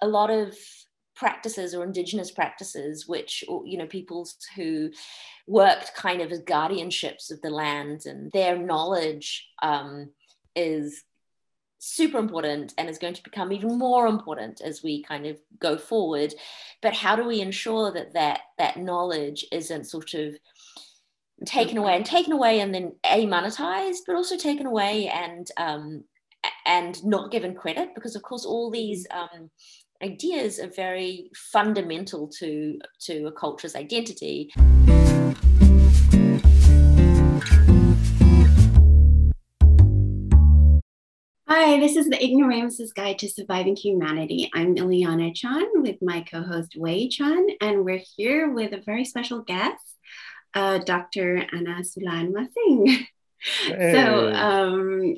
a lot of practices or indigenous practices which you know peoples who worked kind of as guardianships of the land and their knowledge um, is super important and is going to become even more important as we kind of go forward. But how do we ensure that that that knowledge isn't sort of taken away and taken away and then a monetized but also taken away and um, and not given credit? Because of course all these um, ideas are very fundamental to to a culture's identity. Hi, this is the Ignoramus's Guide to Surviving Humanity. I'm Ileana Chan with my co-host Wei Chan, and we're here with a very special guest, uh, Dr. Anna Sulan Masing. Hey. So um,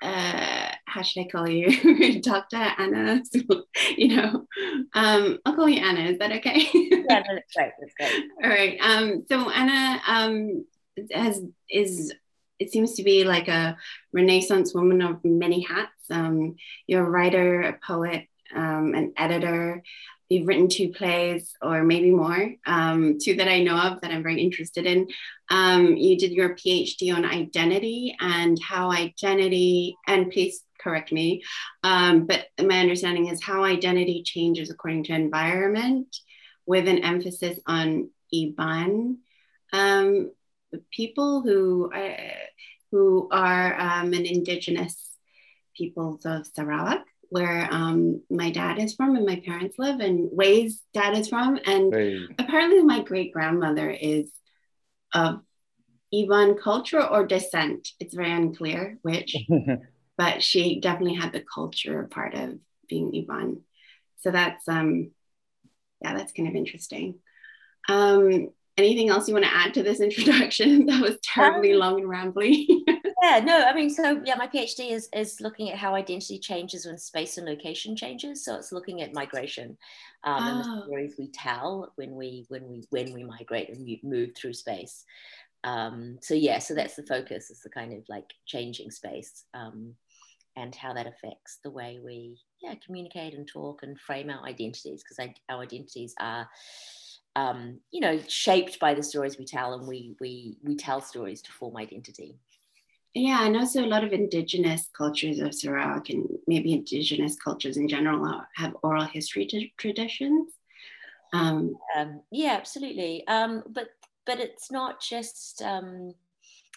uh, how should I call you? Dr. Anna, you know, um, I'll call you Anna. Is that okay? yeah, that's great. That's great. All right. Um, so Anna um, has is it seems to be like a Renaissance woman of many hats. Um, you're a writer, a poet, um, an editor, you've written two plays or maybe more, um, two that I know of that I'm very interested in. Um, you did your PhD on identity and how identity, and please correct me, um, but my understanding is how identity changes according to environment with an emphasis on Iban. Um, people who, uh, who are um, an indigenous peoples of Sarawak where um, my dad is from and my parents live, and Wei's dad is from. And hey. apparently, my great grandmother is of Iban culture or descent. It's very unclear which, but she definitely had the culture part of being Iban. So that's um, yeah, that's kind of interesting. Um, anything else you want to add to this introduction? that was terribly um, long and rambly. yeah no i mean so yeah my phd is is looking at how identity changes when space and location changes so it's looking at migration um, oh. and the oh. stories we tell when we when we when we migrate and move through space um, so yeah so that's the focus is the kind of like changing space um, and how that affects the way we yeah communicate and talk and frame our identities because our identities are um, you know shaped by the stories we tell and we we we tell stories to form identity yeah, and also a lot of indigenous cultures of Sarawak and maybe indigenous cultures in general have oral history t- traditions. Um, um, yeah, absolutely. Um, but but it's not just um,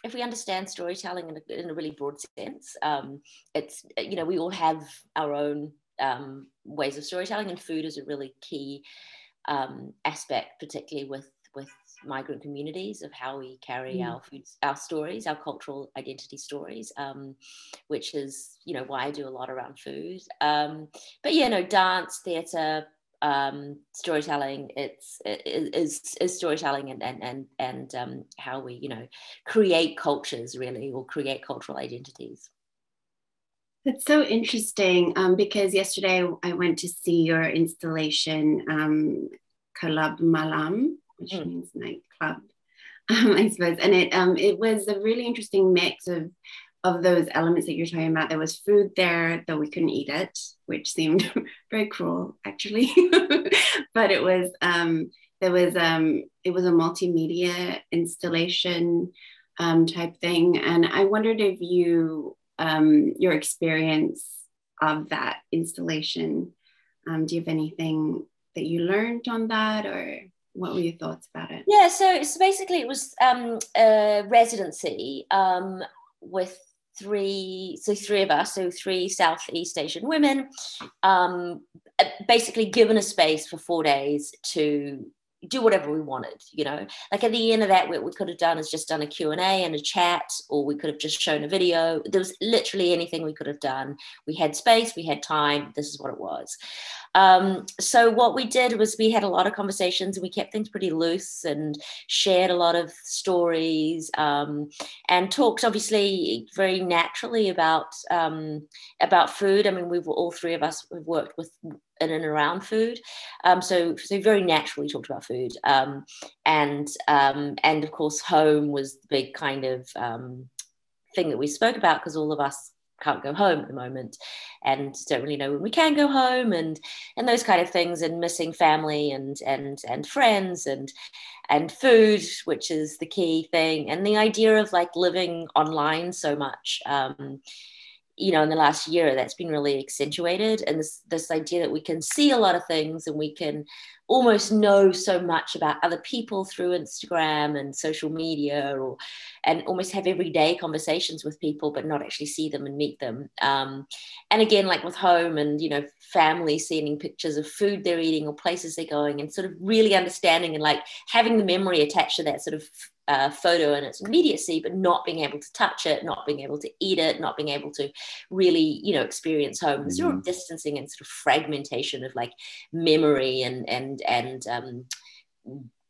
if we understand storytelling in a, in a really broad sense. Um, it's you know we all have our own um, ways of storytelling, and food is a really key aspect, particularly with with migrant communities of how we carry mm. our food, our stories, our cultural identity stories, um, which is you know why I do a lot around food. Um, but you know, dance, theatre, um, storytelling, it's it is, is storytelling and and and and um, how we you know create cultures really or create cultural identities. That's so interesting um, because yesterday I went to see your installation, um, Kelab Malam, which mm. means nightclub, um, I suppose. And it um, it was a really interesting mix of of those elements that you're talking about. There was food there, though we couldn't eat it, which seemed very cruel, actually. but it was um, there was um, it was a multimedia installation um, type thing, and I wondered if you um, your experience of that installation. Um, do you have anything that you learned on that, or what were your thoughts about it? Yeah, so, so basically it was um, a residency um, with three, so three of us, so three Southeast Asian women, um, basically given a space for four days to do whatever we wanted you know? Like at the end of that what we could have done is just done a q&a and a chat or we could have just shown a video. There was literally anything we could have done. We had space we had time this is what it was um, so what we did was we had a lot of conversations and we kept things pretty loose and shared a lot of stories um, and talked obviously very naturally about um, about food. I mean, we've all three of us have worked with in and around food, um, so so very naturally talked about food, um, and um, and of course home was the big kind of thing that we spoke about because all of us can't go home at the moment and don't really know when we can go home and and those kind of things and missing family and and and friends and and food which is the key thing. And the idea of like living online so much um, you know in the last year that's been really accentuated. And this this idea that we can see a lot of things and we can almost know so much about other people through Instagram and social media or and almost have everyday conversations with people but not actually see them and meet them um, and again like with home and you know family sending pictures of food they're eating or places they're going and sort of really understanding and like having the memory attached to that sort of uh, photo and its immediacy, but not being able to touch it, not being able to eat it, not being able to really, you know, experience home. Mm-hmm. Sort of distancing and sort of fragmentation of like memory and and and um,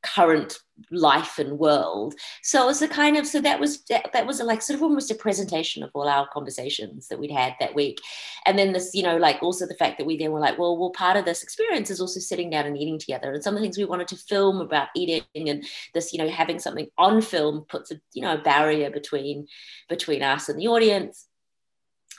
current life and world. So it was a kind of so that was that, that was like sort of almost a presentation of all our conversations that we'd had that week. And then this you know like also the fact that we then were like well well part of this experience is also sitting down and eating together. And some of the things we wanted to film about eating and this you know having something on film puts a you know a barrier between between us and the audience.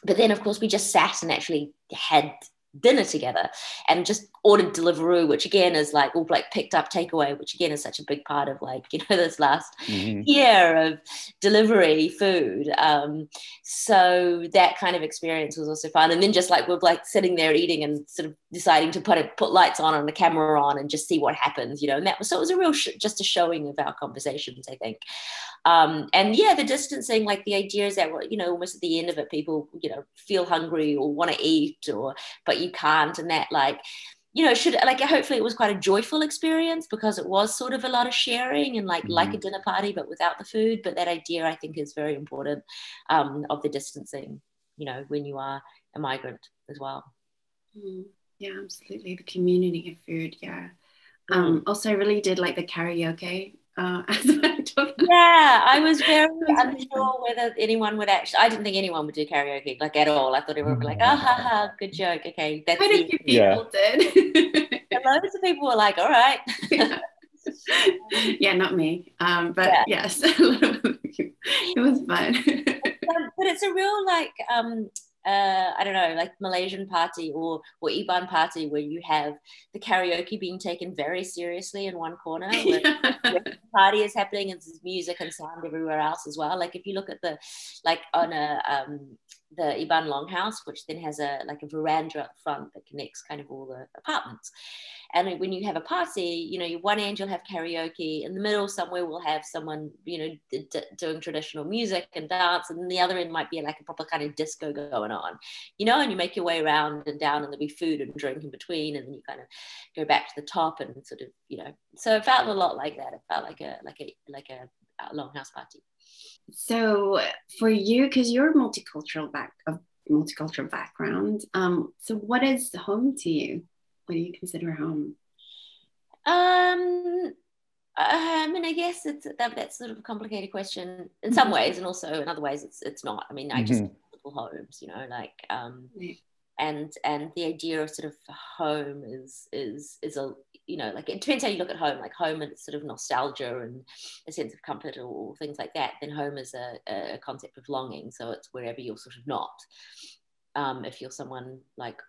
But then of course we just sat and actually had dinner together and just ordered Deliveroo, which again is like all like picked up takeaway, which again is such a big part of like, you know, this last mm-hmm. year of delivery food. Um, so that kind of experience was also fun. And then just like we're like sitting there eating and sort of deciding to put it, put lights on and the camera on and just see what happens, you know, and that was, so it was a real, sh- just a showing of our conversations, I think. Um, and yeah, the distancing, like the idea is that, well, you know, almost at the end of it, people, you know, feel hungry or want to eat or, but you can't. And that like, you know, should like hopefully it was quite a joyful experience because it was sort of a lot of sharing and like mm-hmm. like a mm-hmm. dinner party but without the food. But that idea I think is very important um, of the distancing, you know, when you are a migrant as well. Mm. Yeah, absolutely. The community of food, yeah. Um, mm. also, I really did like the karaoke uh, yeah, I was very unsure whether anyone would actually. I didn't think anyone would do karaoke like at all. I thought everyone would be like, "Ah, oh, ha, ha, good joke." Okay, that's quite a few people yeah. did. and loads of people were like, "All right." yeah. yeah, not me. Um, but yeah. yes, it was fun. but it's a real like um, uh, I don't know, like Malaysian party or or Iban party, where you have the karaoke being taken very seriously in one corner, where, where the party is happening and there's music and sound everywhere else as well. Like if you look at the, like on a um, the Iban Longhouse, which then has a like a veranda up front that connects kind of all the apartments. And when you have a party, you know, one end you'll have karaoke, in the middle somewhere we'll have someone, you know, d- d- doing traditional music and dance, and the other end might be like a proper kind of disco going on, you know, and you make your way around and down, and there'll be food and drink in between, and then you kind of go back to the top and sort of, you know, so it felt a lot like that. It felt like a like a like a, a longhouse party. So for you, because you're multicultural back of multicultural background, um, so what is home to you? What do you consider home? Um, I mean, I guess it's that, that's sort of a complicated question in some mm-hmm. ways, and also in other ways, it's it's not. I mean, I just mm-hmm. multiple homes, you know, like um, yeah. and and the idea of sort of home is is is a you know, like it depends how you look at home. Like home and sort of nostalgia and a sense of comfort or, or things like that. Then home is a, a, concept of longing. So it's wherever you're sort of not. Um, if you're someone like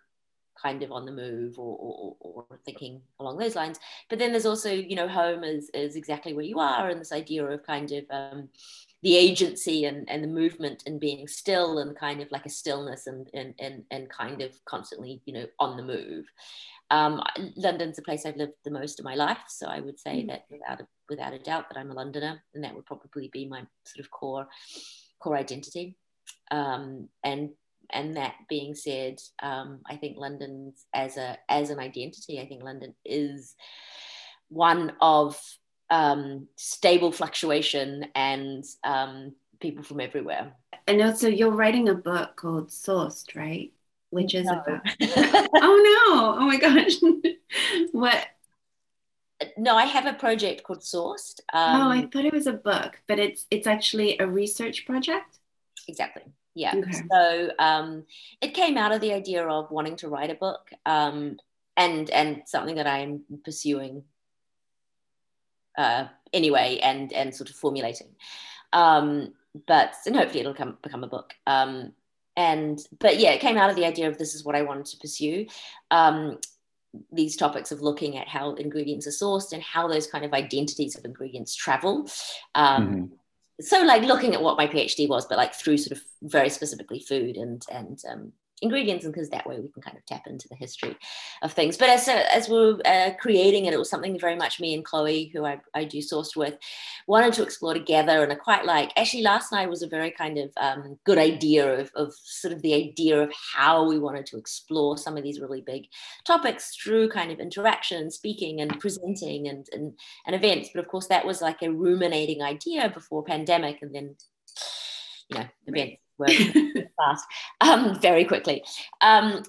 kind of on the move or, or, or, thinking along those lines. But then there's also, you know, home is, is exactly where you are and this idea of kind of um, the agency and, and the movement and being still and kind of like a stillness and, and, and, and kind of constantly, you know, on the move. Um, London's the place I've lived the most of my life, so I would say mm. that without a, without a doubt that I'm a Londoner, and that would probably be my sort of core core identity. Um, and and that being said, um, I think London as a as an identity, I think London is one of um, stable fluctuation and um, people from everywhere. And also, you're writing a book called Sourced, right? Which is no. about oh no. Oh my gosh. What? No i have a project called sourced um, oh i thought it was a book but it's it's actually a research project? Exactly. Yeah. Okay. so um, it came out of the idea of wanting to write a book um, and and something that i'm pursuing uh, anyway and and sort of formulating. Um, but and hopefully it'll come become a book. Um, and but yeah, it came out of the idea of this is what I wanted to pursue. Um, these topics of looking at how ingredients are sourced and how those kind of identities of ingredients travel. Um, mm-hmm. So, like looking at what my PhD was, but like through sort of very specifically food and and um, ingredients and because that way we can kind of tap into the history of things. But as, as we are uh, creating it it was something very much me and chloe who I, I do sourced with wanted to explore together and i quite like actually last night was a very kind of um, good idea of, of sort of the idea of how we wanted to explore some of these really big topics through kind of interaction and speaking and presenting and, and, and events. But of course that was like a ruminating idea before pandemic and then you know events fast, um, very quickly. Um,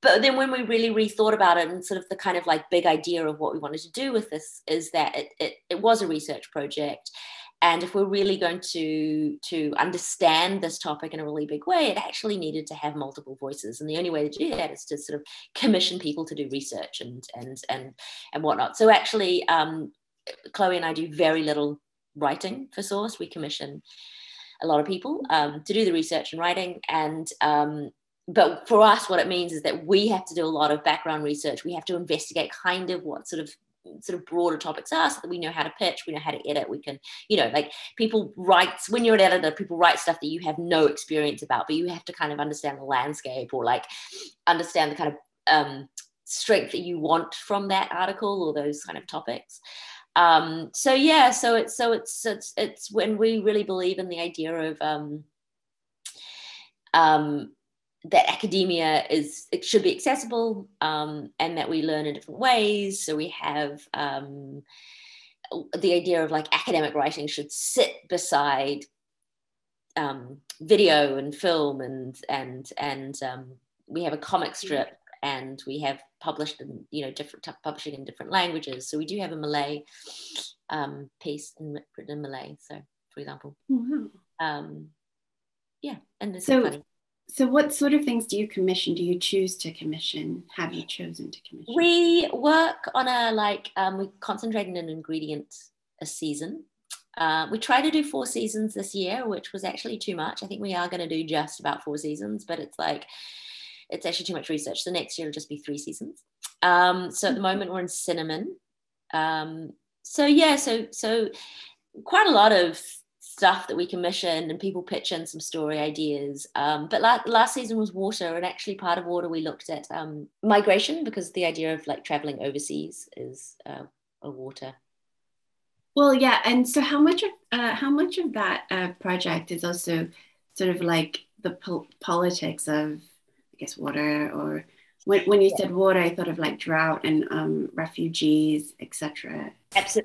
but then when we really rethought about it and sort of the kind of like big idea of what we wanted to do with this is that it, it, it was a research project. And if we're really going to to understand this topic in a really big way it actually needed to have multiple voices. And the only way to do that is to sort of commission people to do research and and and and whatnot. So actually um, chloe and i do very little writing for source. We commission a lot of people um, to do the research and writing. And um, but for us, what it means is that we have to do a lot of background research. We have to investigate kind of what sort of sort of broader topics are so that we know how to pitch we know how to edit we can you know like people write when you're an editor people write stuff that you have no experience about but you have to kind of understand the landscape or like understand the kind of um, strength that you want from that article or those kind of topics um, so yeah so it's so it's it's it's when we really believe in the idea of um, um, that academia is it should be accessible um, and that we learn in different ways. So we have um, the idea of like academic writing should sit beside um, video and film and and and um, we have a comic strip and we have published in you know different publishing in different languages. So we do have a Malay um, piece in, written in Malay. So for example, wow. um, yeah, and this so, funny. So what sort of things do you commission? Do you choose to commission? Have you chosen to commission? We work on a like um, we concentrate on an ingredient a season. Uh, we try to do four seasons this year, which was actually too much. I think we are going to do just about four seasons, but it's like it's actually too much research. The next year will just be three seasons. Um, so at the moment we're in cinnamon. Um, so yeah, so so quite a lot of stuff that we commissioned and people pitch in some story ideas. Um, but la- last season was water, and actually part of water we looked at um, migration because the idea of like traveling overseas is uh, a water. Well, yeah, and so how much of uh, how much of that uh, project is also sort of like the po- politics of guess water or when, when you said water i thought of like drought and um, refugees etc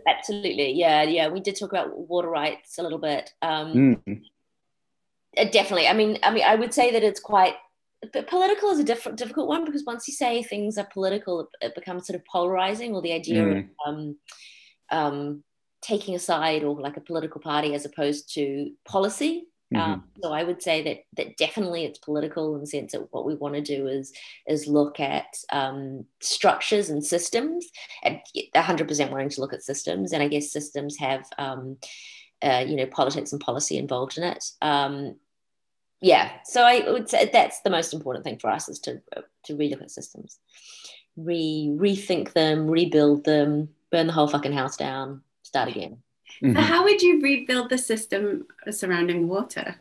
absolutely. Yeah yeah. We did talk about water rights a little bit. Um, mm. definitely. I mean i mean i would say that it's quite but political is a different difficult one because once you say things are political it becomes sort of polarizing or the idea mm. of um, um, taking a side or like a political party as opposed to policy Mm-hmm. Um, so I would say that that definitely it's political in the sense that what we want to do is is look at um, structures and systems, and 100% wanting to look at systems. And I guess systems have um, uh, you know politics and policy involved in it. Um, yeah, so I would say that's the most important thing for us is to to relook at systems, re rethink them, rebuild them, burn the whole fucking house down, start again. Mm-hmm. So how would you rebuild the system surrounding water?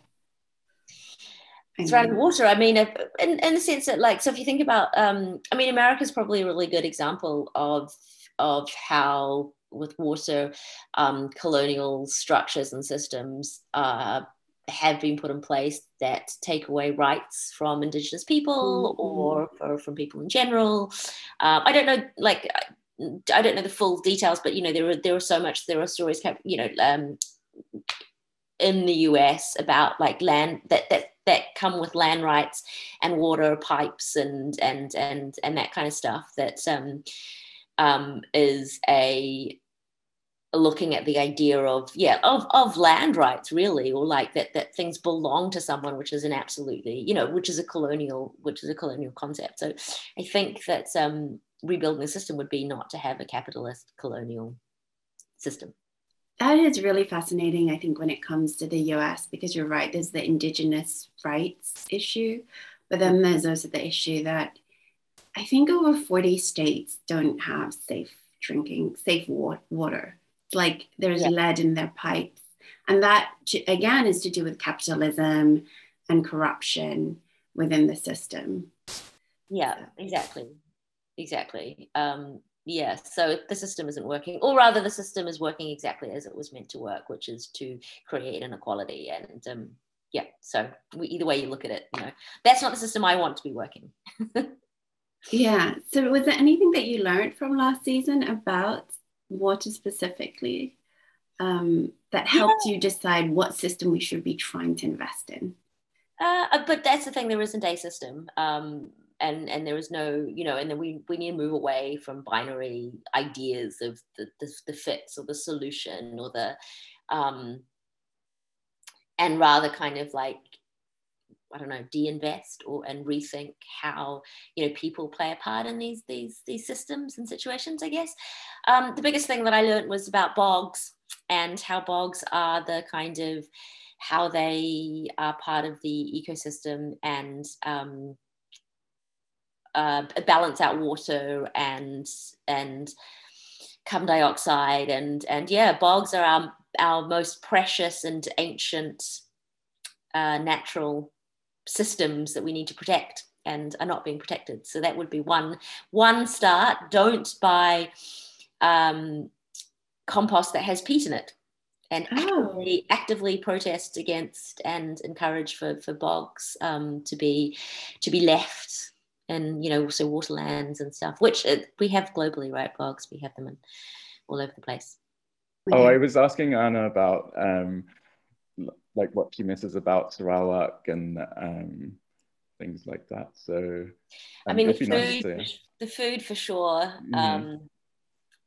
surrounding water i mean in, in the sense that like so if you think about um i mean america is probably a really good example of of how with water um, colonial structures and systems uh, have been put in place that take away rights from indigenous people mm-hmm. or for, from people in general uh, i don't know like I don't know the full details, but you know there are there are so much there are stories you know um, in the US about like land that that that come with land rights and water pipes and and and and that kind of stuff that um, um, is a looking at the idea of yeah of, of land rights really or like that that things belong to someone which is an absolutely you know which is a colonial which is a colonial concept. So i think that um rebuilding the system would be not to have a capitalist colonial system. that is really fascinating, I think, when it comes to the US, because you're right, there's the indigenous rights issue, but then there's also the issue that I think over 40 states don't have safe drinking, safe water. Like there's yeah. lead in their pipes. And that, again, is to do with capitalism and corruption within the system. Yeah, exactly. Exactly. Um, yeah, so the system isn't working, or rather, the system is working exactly as it was meant to work, which is to create inequality. And um, yeah, so we, either way you look at it, you know, that's not the system I want to be working. yeah. So, was there anything that you learned from last season about water specifically um, that helped yeah. you decide what system we should be trying to invest in? Uh, uh but that's the thing, there isn't a system. Um, and and there is no you know and then we we need to move away from binary ideas of the the, the fix or the solution or the um and rather kind of like I don't know, de-invest or and rethink how you know people play a part in these these these systems and situations. I guess um, the biggest thing that I learned was about bogs and how bogs are the kind of how they are part of the ecosystem and um, uh, balance out water and and carbon dioxide and and yeah bogs are our, our most precious and ancient uh, natural systems that we need to protect and are not being protected so that would be one one start don't buy um, compost that has peat in it and oh. actively, actively protest against and encourage for, for bogs um, to be to be left and you know also waterlands and stuff which uh, we have globally right bogs we have them in all over the place oh i was asking anna about um like what she misses about sarawak and um things like that so um, i mean the food, nice to... the food for sure mm-hmm. um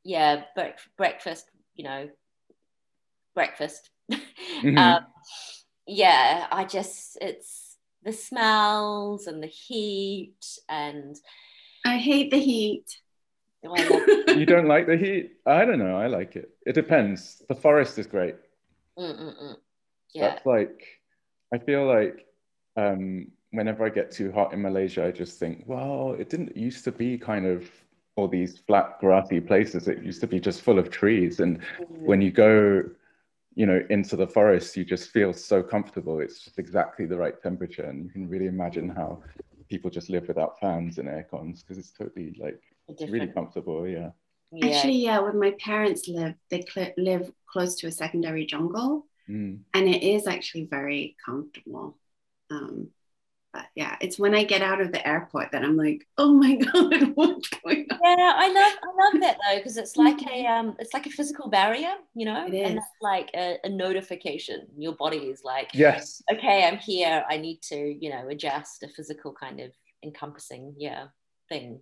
yeah bre- breakfast you know breakfast mm-hmm. um, yeah i just it's the smells and the heat and I hate the heat. Oh, you don't like the heat? I don't know. I like it. It depends. The forest is great. Mm-mm-mm. Yeah. That's like, I feel like um, whenever I get too hot in Malaysia, I just think, well, it didn't used to be kind of all these flat grassy places. It used to be just full of trees. And mm-hmm. when you go you know, into the forest, you just feel so comfortable. It's just exactly the right temperature. And you can really imagine how people just live without fans and air cons because it's totally like Different. really comfortable. Yeah. yeah. Actually, yeah, where my parents live, they cl- live close to a secondary jungle. Mm. And it is actually very comfortable. Um, but yeah, it's when I get out of the airport that I'm like, oh my god, what's going on? Yeah, I love I love that though because it's like a um, it's like a physical barrier, you know, it is. and it's like a, a notification. Your body is like, yes, okay, I'm here. I need to, you know, adjust a physical kind of encompassing, yeah, thing.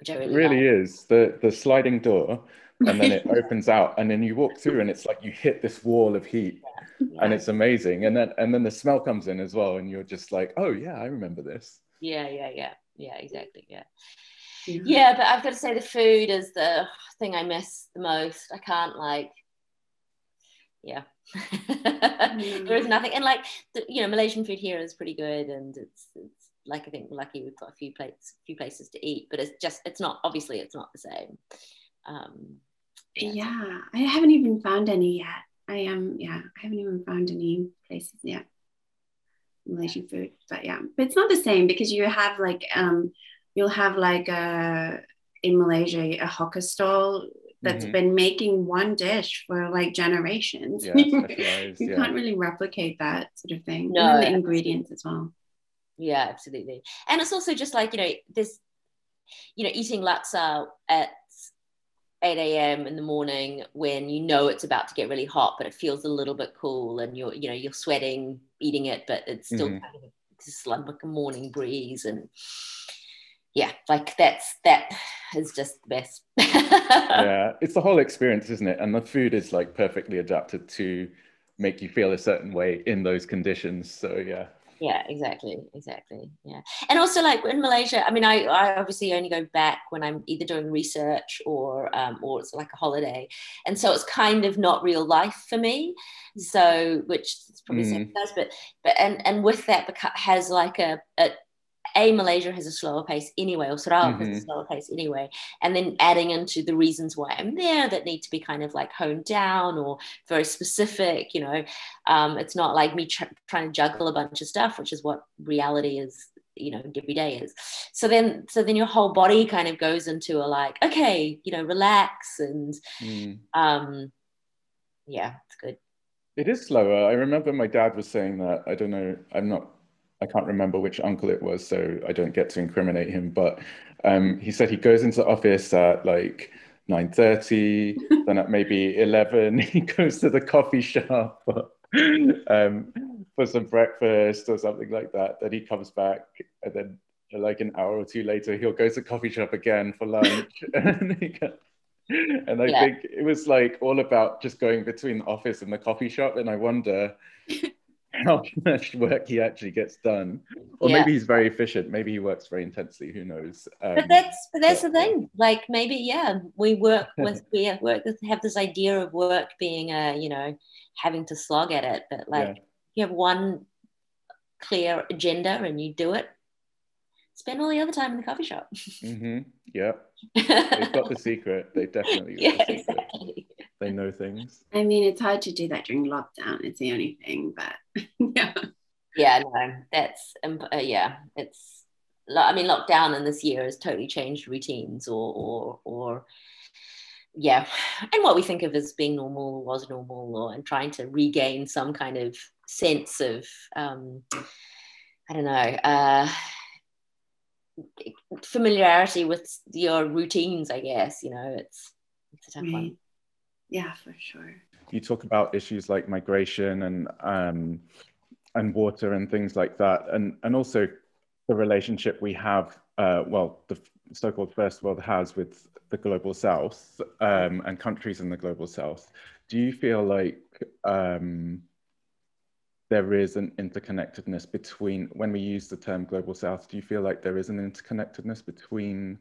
Which I really it really like. is the the sliding door and then it opens out and then you walk through and it's like you hit this wall of heat yeah. Yeah. and it's amazing and then and then the smell comes in as well and you're just like oh yeah i remember this yeah yeah yeah yeah exactly yeah yeah, yeah but i've got to say the food is the thing i miss the most i can't like yeah mm. there is nothing and like the, you know malaysian food here is pretty good and it's it's like i think we're lucky we've got a few plates few places to eat but it's just it's not obviously it's not the same um yeah, I haven't even found any yet. I am, um, yeah, I haven't even found any places yet. Malaysian food, but yeah, but it's not the same because you have like, um, you'll have like a in Malaysia a hawker stall that's mm-hmm. been making one dish for like generations. Yeah, you yeah. can't really replicate that sort of thing. No, and the ingredients as well. Yeah, absolutely. And it's also just like you know this, you know, eating laksa at 8 a.m. in the morning when you know it's about to get really hot, but it feels a little bit cool and you're, you know, you're sweating eating it, but it's still mm-hmm. kind of just like a morning breeze. And yeah, like that's, that is just the best. yeah. It's the whole experience, isn't it? And the food is like perfectly adapted to make you feel a certain way in those conditions. So yeah. Yeah exactly exactly yeah and also like in malaysia i mean i, I obviously only go back when i'm either doing research or um, or it's like a holiday and so it's kind of not real life for me so which is probably mm. does but but and and with that has like a, a a Malaysia has a slower pace anyway, or Sarawak mm-hmm. has a mm-hmm. slower pace anyway, and then adding into the reasons why I'm there that need to be kind of like honed down or very specific. You know, um, it's not like me tr- trying to juggle a bunch of stuff, which is what reality is. You know, every day is. So then, so then your whole body kind of goes into a like, okay, you know, relax and, mm. um, yeah, it's good. It is slower. I remember my dad was saying that. I don't know. I'm not I can't remember which uncle it was, so I don't get to incriminate him. But um, he said he goes into the office at like 9.30, then at maybe 11, he goes to the coffee shop um, for some breakfast or something like that. Then he comes back and then like an hour or two later, he'll go to the coffee shop again for lunch. and I yeah. think it was like all about just going between the office and the coffee shop. And I wonder how much work he actually gets done. Or yeah. maybe he's very efficient. Maybe he works very intensely. Who knows? Um, but that's but that's but, the thing. Like maybe yeah we work with we have, work have this idea of work being a you know having to slog at it. But like yeah. you have one clear agenda and you do it. Spend all the other time in the coffee shop. Mm-hmm. yeah they've got the secret. They definitely got yeah, the secret. Exactly they know things. I mean, it's hard to do that during lockdown. It's the only thing, but yeah. Yeah, no, that's um, uh, yeah, it's. I mean, lockdown in this year has totally changed routines, or or or yeah, and what we think of as being normal was normal, or and trying to regain some kind of sense of um, I don't know. Uh, familiarity with your routines i guess you know it's it's a tough right. one yeah, for sure. You talk about issues like migration and um, and water and things like that, and and also the relationship we have, uh, well, the so-called first world has with the global south um, and countries in the global south. Do you feel like um, there is an interconnectedness between when we use the term global south? Do you feel like there is an interconnectedness between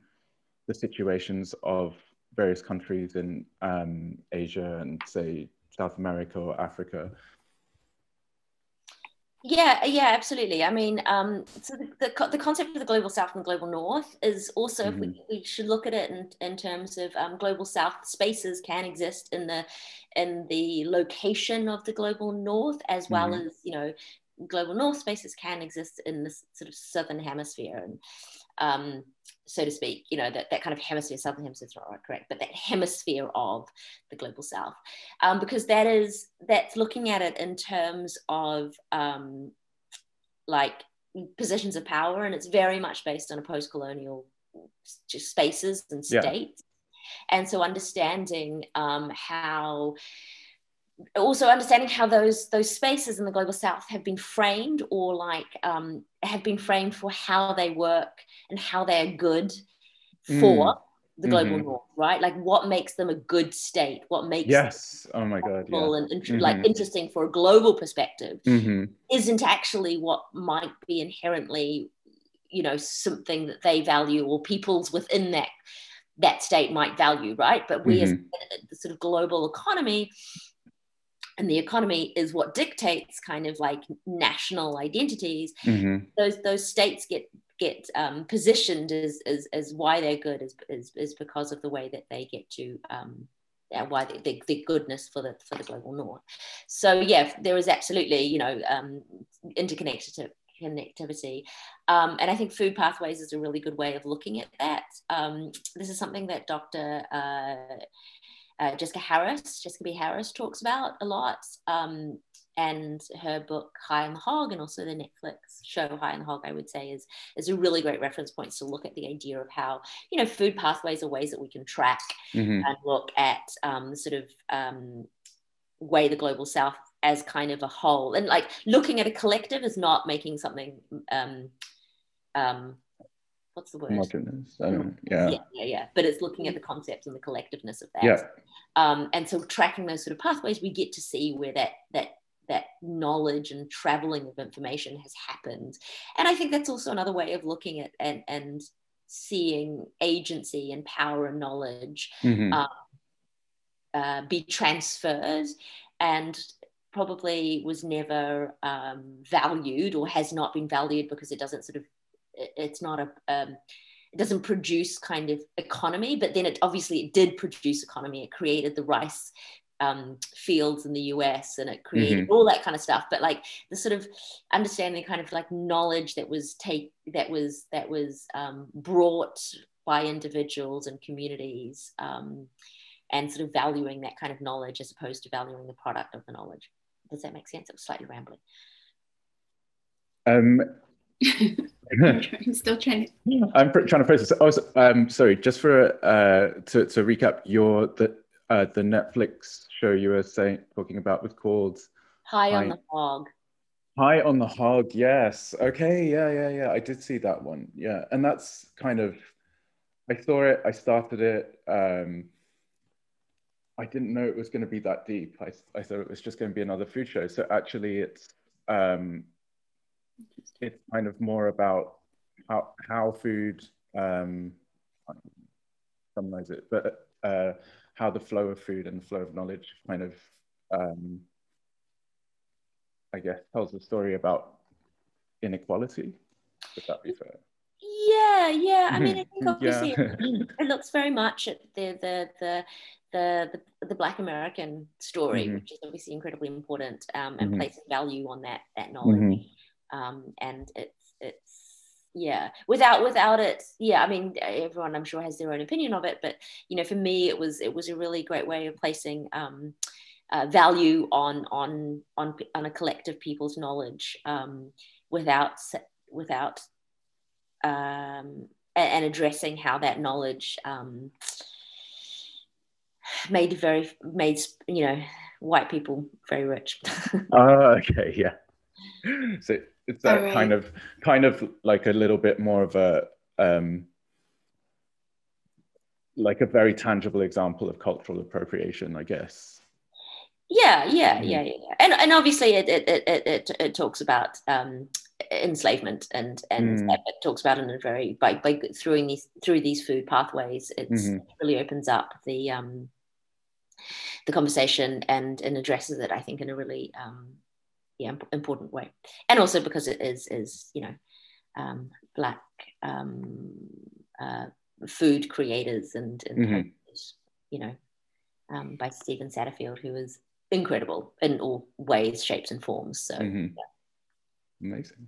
the situations of various countries in um, Asia and say South America or Africa? Yeah, yeah, absolutely. I mean, um, so the, the, the, concept of the global south and the global north is also, mm-hmm. if we, we should look at it in, in terms of um, global south spaces can exist in the in the location of the global north as well mm-hmm. as you know global north spaces can exist in the sort of southern hemisphere and um, so to speak, you know, that, that kind of hemisphere, southern hemisphere is not correct, but that hemisphere of the global south, um, because that is, that's looking at it in terms of um, like positions of power, and it's very much based on a post-colonial just spaces and states. Yeah. And so understanding um, how also understanding how those those spaces in the global south have been framed or like um, have been framed for how they work and how they're good mm. for mm. the global mm-hmm. north right like what makes them a good state what makes yes oh my god yeah. and int- mm-hmm. like interesting for a global perspective mm-hmm. isn't actually what might be inherently you know something that they value or peoples within that that state might value right but we as mm-hmm. the sort of global economy and the economy is what dictates kind of like national identities mm-hmm. those those states get get um, positioned as, as as why they're good is, is, is because of the way that they get to um, yeah, why the, the, the, goodness for the for the global north. So yeah there is absolutely you know um, interconnected connectivity. Um, and i think food pathways is a really good way of looking at that. Um, this is something that dr uh, uh, Jessica Harris, Jessica B. Harris talks about a lot. Um, and her book High the Hog and also the Netflix show High the Hog, I would say, is, is a really great reference point to look at the idea of how, you know, food pathways are ways that we can track mm-hmm. and look at um, sort of um, way the global south as kind of a whole. And like looking at a collective is not making something um, um, what's the word? Homogenous. yeah. yeah. Yeah, yeah, But it's looking at the concepts and the collectiveness of that. Yeah. Um, and so tracking those sort of pathways, we get to see where that that that knowledge and traveling of information has happened and i think that's also another way of looking at and and seeing agency and power and knowledge Mhm. um, uh, be transferred and probably was never um, valued or has not been valued because it doesn't sort of it's not a um, it doesn't produce kind of economy but then it obviously it did produce economy. It created the rice um, fields in the us and it created all that kind of stuff. But like the sort of understanding kind of like knowledge that was take that was that was um, brought by individuals and communities um, and sort of valuing that kind of knowledge as opposed to valuing the product of the knowledge. Does that make sense? It was slightly rambling. Um, I'm, still trying to. I'm pr- trying to process. Oh, so- um, sorry. Just for uh, to to recap, your the uh, the Netflix show you were saying talking about was called high on High- the hog High on the Hog. Yes. Okay. Yeah. Yeah. Yeah. I did see that one. Yeah, and that's kind of. I saw it. I started it. Um, I didn't know it was going to be that deep. I, I thought it was just going to be another food show. So actually, it's um, it's kind of more about how how food um, summarize it, but uh, how the flow of food and the flow of knowledge kind of um, I guess tells a story about inequality. Would that be fair? yeah yeah i mean i think obviously Yeah. it looks very much at the the the the, the, the black american story Mhm. which is obviously incredibly important um, and Mhm. placing value on that that knowledge Mhm. Um, and it's it's yeah without without it yeah i mean everyone i'm sure has their own opinion of it but you know for me it was it was a really great way of placing um, uh, value on on on on a collective people's knowledge um, without without um, and addressing how that knowledge um, made very made you know white people very rich Oh, okay, yeah. So it's that Alright. kind of kind of like a little bit more of a um like a very tangible example of cultural appropriation, I guess. Yeah, yeah, Mhm. yeah, yeah, yeah. And and obviously it it it it, it, talks about um, enslavement and and Mm. it talks about it in a very by by through these through these food pathways. It's, Mhm. It really opens up the um, the conversation and and addresses it. I think in a really um, yeah important way, and also because it is is you know um, black um, uh, food creators and and Mhm. you know um, by Stephen Satterfield, who is incredible in all ways, shapes, and forms. So Mhm. Amazing.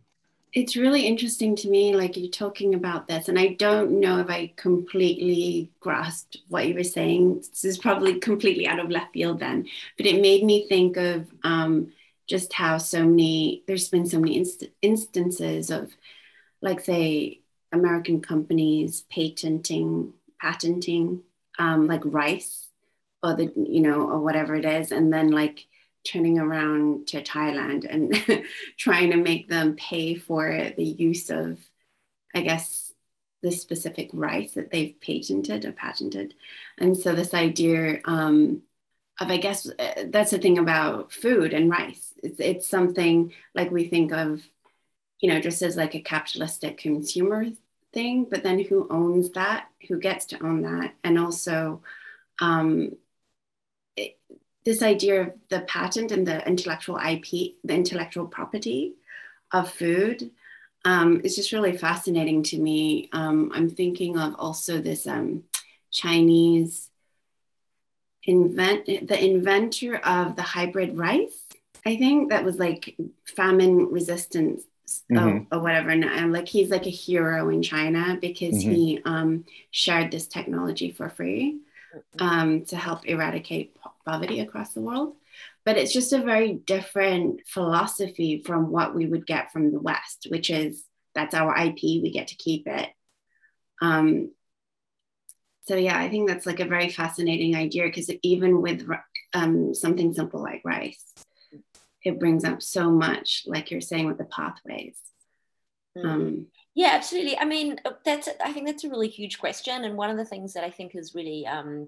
It's really interesting to me, like you're talking about this, and I don't know if I completely grasped what you were saying. This is probably completely out of left field then, but it made me think of um, just how so many, there's been so many inst- instances of, like, say, American companies patenting, patenting, um, like rice or the, you know, or whatever it is, and then like turning around to Thailand and trying to make them pay for the use of, I guess, the specific rice that they've patented or patented. And so this idea um, of, I guess, uh, that's the thing about food and rice. It's, it's something like we think of, you know, just as like a capitalistic consumer thing, but then who owns that? Who gets to own that? And also, um, it, this idea of the patent and the intellectual IP, the intellectual property of food, um, is just really fascinating to me. Um, I'm thinking of also this um, Chinese invent, the inventor of the hybrid rice. I think that was like famine resistance Mhm. or, or whatever. And I'm like, he's like a hero in China because Mhm. he um, shared this technology for free um, to help eradicate poverty across the world. But it's just a very different philosophy from what we would get from the West, which is that's our IP, we get to keep it. Um, so yeah, I think that's like a very fascinating idea because even with um, something simple like rice, it brings up so much, like you're saying with the pathways. Mm. Um, Yeah, absolutely. I mean, uh, that's I think that's a really huge question, and one of the things that I think is really um,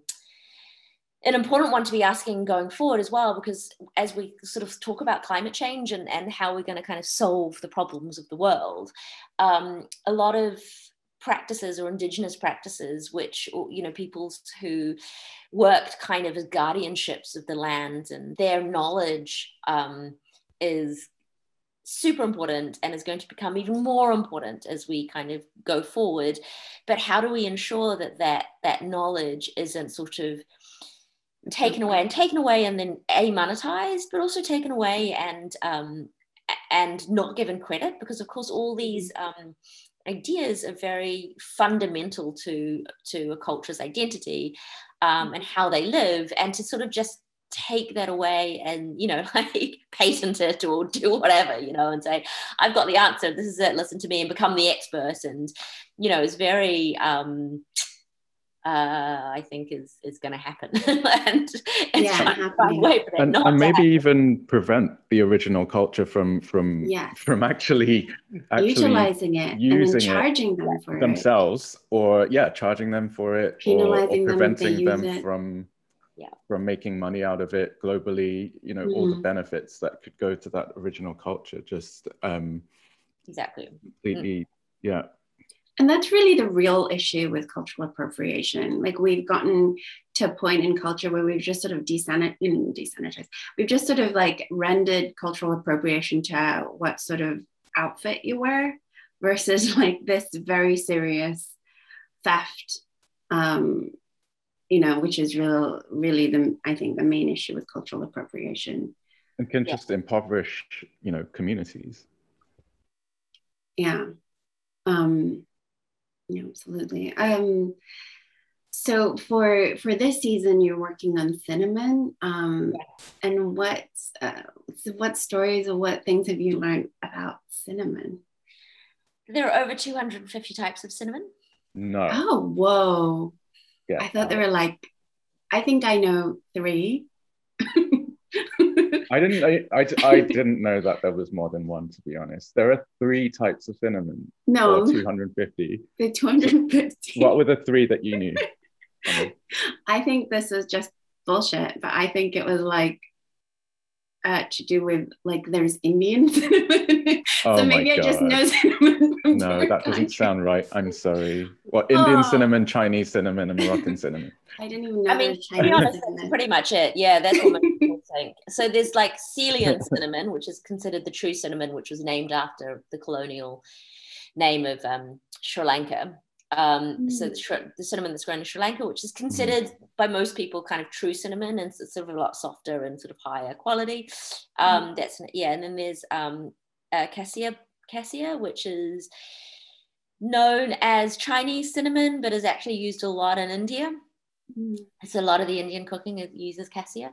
an important one to be asking going forward as well, because as we sort of talk about climate change and, and how we're going to kind of solve the problems of the world, um, a lot of practices or indigenous practices which you know peoples who worked kind of as guardianships of the land and their knowledge um, is super important and is going to become even more important as we kind of go forward. But how do we ensure that that that knowledge isn't sort of taken away and taken away and then a monetized but also taken away and um, and not given credit? Because of course all these um, ideas are very fundamental to to a culture's identity um, and how they live and to sort of just take that away and you know like patent it or do whatever you know and say i've got the answer. This is it. Listen to me and become the expert. And you know it's very um uh, I think is is going to happen, and, and, yeah, and, and maybe even prevent the original culture from from yes. from actually, actually utilizing it using and charging them for it. themselves, it. or yeah, charging them for it, penalizing or, or preventing them, them from yeah. from making money out of it globally. You know, mm. all the mm. benefits that could go to that original culture. Just um, exactly completely, mm. yeah and that's really the real issue with cultural appropriation. Like we've gotten to a point in culture where we've just sort of desanit- desanitized. We've just sort of like rendered cultural appropriation to what sort of outfit you wear versus like this very serious theft. Um, you know, which is real, really the I think the main issue with cultural appropriation. And can just impoverish, you know, communities. Yeah. Um, yeah, absolutely. Um, so for for this season, you're working on cinnamon. Um, And what uh, what stories or what things have you learned about cinnamon? There are over 250 types of cinnamon. No. Oh, whoa! Yeah. I thought there were like, I think I know three. I didn't. I, I, I, didn't know that there was more than one. To be honest, there are three types of cinnamon. No, two hundred fifty. The two hundred fifty. What were the three that you knew? I think this is just bullshit, but I think it was like uh, to do with like there's Indian cinnamon. Oh so maybe I just know cinnamon. no, that doesn't sound right. I'm sorry. What Indian oh. cinnamon, Chinese cinnamon, and Moroccan cinnamon? I didn't even know. I mean, to be honest, that's pretty much it. Yeah, that's what most people think. So there's like Ceylon cinnamon, which is considered the true cinnamon, which was named after the colonial name of um, Sri Lanka. Um, mm. So the, the, cinnamon that's grown in Sri Lanka, which is considered mm. by most people kind of true cinnamon, and it's sort of a lot softer and sort of higher quality. Um, mm. That's yeah, and then there's um, uh, cassia, cassia, which is known as Chinese cinnamon, but is actually used a lot in India. Mm. So a lot of the Indian cooking uses cassia.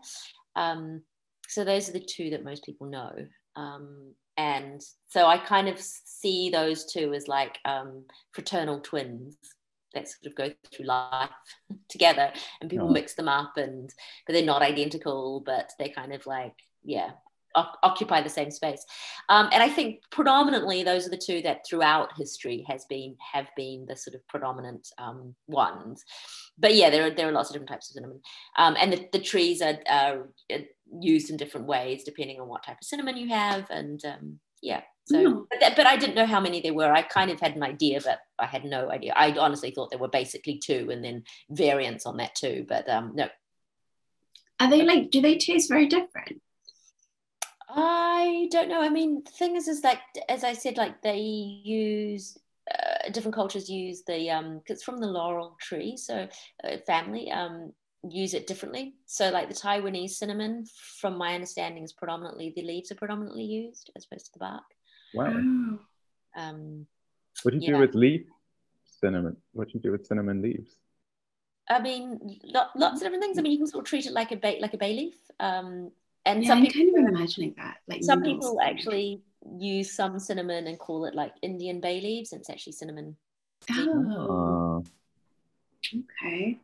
Um, so those are the two that most people know. Um, and so I kind of see those two as like um, fraternal twins that sort of go through life together, and people oh. mix them up, and but they're not identical, but they're kind of like yeah occupy the same space. Um, and I think predominantly those are the two that throughout history has been have been the sort of predominant um, ones. But yeah, there are there are lots of different types of cinnamon, um, and the, the trees are, are, used in different ways depending on what type of cinnamon you have, and um, yeah. So, mm. but, but I didn't know how many there were. I kind of had an idea, but I had no idea. I honestly thought there were basically two, and then variants on that too. But um, no. Are they like? Do they taste very different? I don't know. I mean, the thing is, is like as I said, like they use uh, different cultures use the um, it's from the laurel tree, so uh, family um use it differently. So like the Taiwanese cinnamon, from my understanding, is predominantly the leaves are predominantly used as opposed to the bark. Wow. Um, what do you yeah. do with leaf cinnamon? What do you do with cinnamon leaves? I mean, lots of different things. I mean, you can sort of treat it like a bay, like a bay leaf. Um, and yeah, some I'm people, kind of imagining that. Like some people actually use some cinnamon and call it like Indian bay leaves, and it's actually cinnamon. Oh. Okay.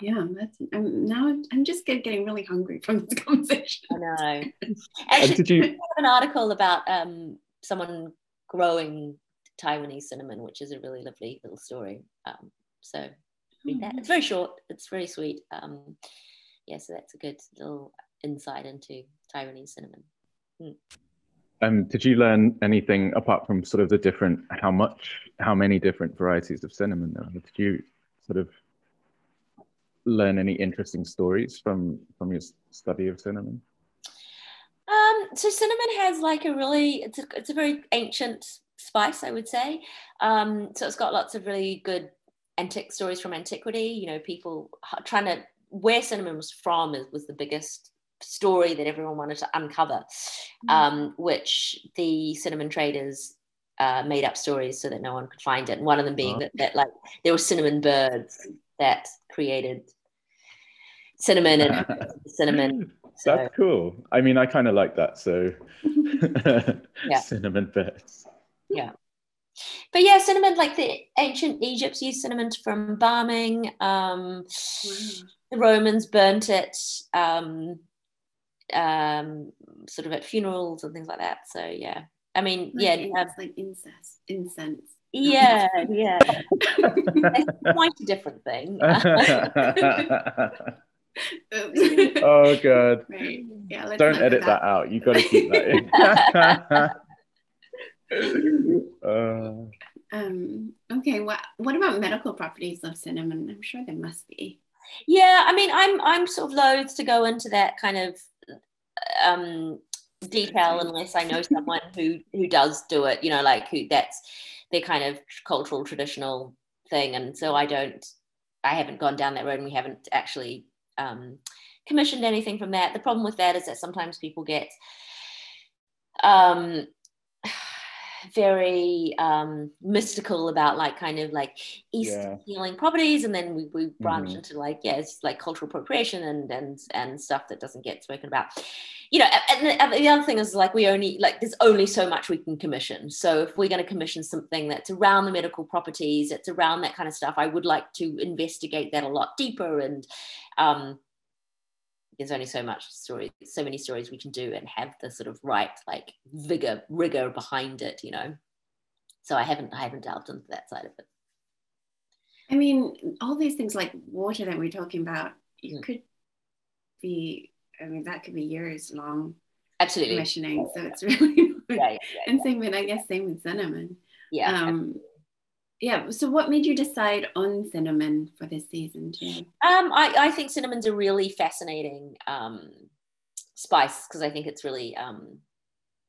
Yeah, that's. I'm now. I'm just getting really hungry from this conversation. I know. Actually, did you have an article about um, someone growing Taiwanese cinnamon, which is a really lovely little story. Um, so read that. It's very short. It's very sweet. Um, yeah, so that's a good little insight into Taiwanese cinnamon. Mm. Um, did you learn anything apart from sort of the different, how much, how many different varieties of cinnamon there are? Did you sort of learn any interesting stories from from your study of cinnamon? Um, so cinnamon has like a really, it's a, it's a very ancient spice, I would say. Um, so it's got lots of really good antique stories from antiquity. You know, people trying to where cinnamon was from is, was the biggest story that everyone wanted to uncover, mm. um, which the cinnamon traders uh, made up stories so that no one could find it. And one of them being oh. that, that like there were cinnamon birds that created cinnamon and cinnamon. So. That's cool. I mean, I kind of like that. So yeah. cinnamon birds. Yeah. But yeah, cinnamon, like the ancient Egypts used cinnamon from embalming. Um, The Romans burnt it um, um, sort of at funerals and things like that. So yeah, I mean, like, yeah, it's like incest, incense. Yeah, yeah, it's quite a different thing. oh god! Right. Yeah, don't edit that. that. out. You've got to keep that in. uh. Um, okay, what what about medical properties of cinnamon? I'm sure there must be. Yeah, I mean, I'm I'm sort of loath to go into that kind of um, detail unless I know someone who who does do it. You know, like who that's their kind of cultural traditional thing, and so I don't. I haven't gone down that road, and we haven't actually um, commissioned anything from that. The problem with that is that sometimes people get um, very um, mystical about like kind of like East yeah. healing properties, and then we, we branch mm-hmm. into like yeah, it's like cultural appropriation and and and stuff that doesn't get spoken about. You know, and the, and the other thing is like we only like there's only so much we can commission. So if we're going to commission something that's around the medical properties, it's around that kind of stuff. I would like to investigate that a lot deeper and um, there's only so much story so many stories we can do and have the sort of right like vigor rigor behind it you know? So i haven't i haven't delved into that side of it. I mean all these things like water that we're talking about you mm. could be i mean that could be years long absolutely. commissioning so it's really yeah, yeah, yeah, and same with i guess same with cinnamon. Yeah um yeah so what made you decide on cinnamon for this season too um i, I think cinnamon's a really fascinating um spice because i think it's really um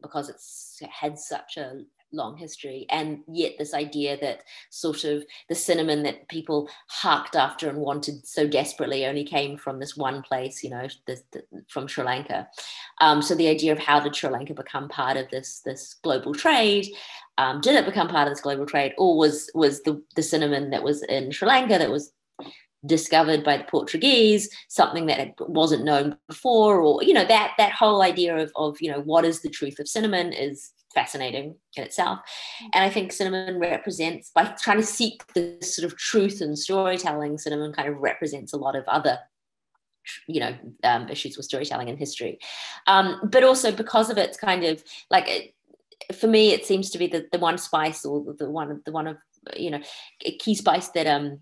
because it's had such a long history and yet this idea that sort of the cinnamon that people harked after and wanted so desperately only came from this one place you know the, the, from sri lanka. Um, so the idea of how did sri lanka become part of this this global trade um, did it become part of this global trade, or was was the, the cinnamon that was in Sri Lanka that was discovered by the Portuguese something that wasn't known before, or you know that that whole idea of of you know what is the truth of cinnamon is fascinating in itself, and I think cinnamon represents by trying to seek the sort of truth and storytelling. Cinnamon kind of represents a lot of other you know um, issues with storytelling and history um, but also because of its kind of like for me, it seems to be the, the one spice or the one of the one of you know a key spice that um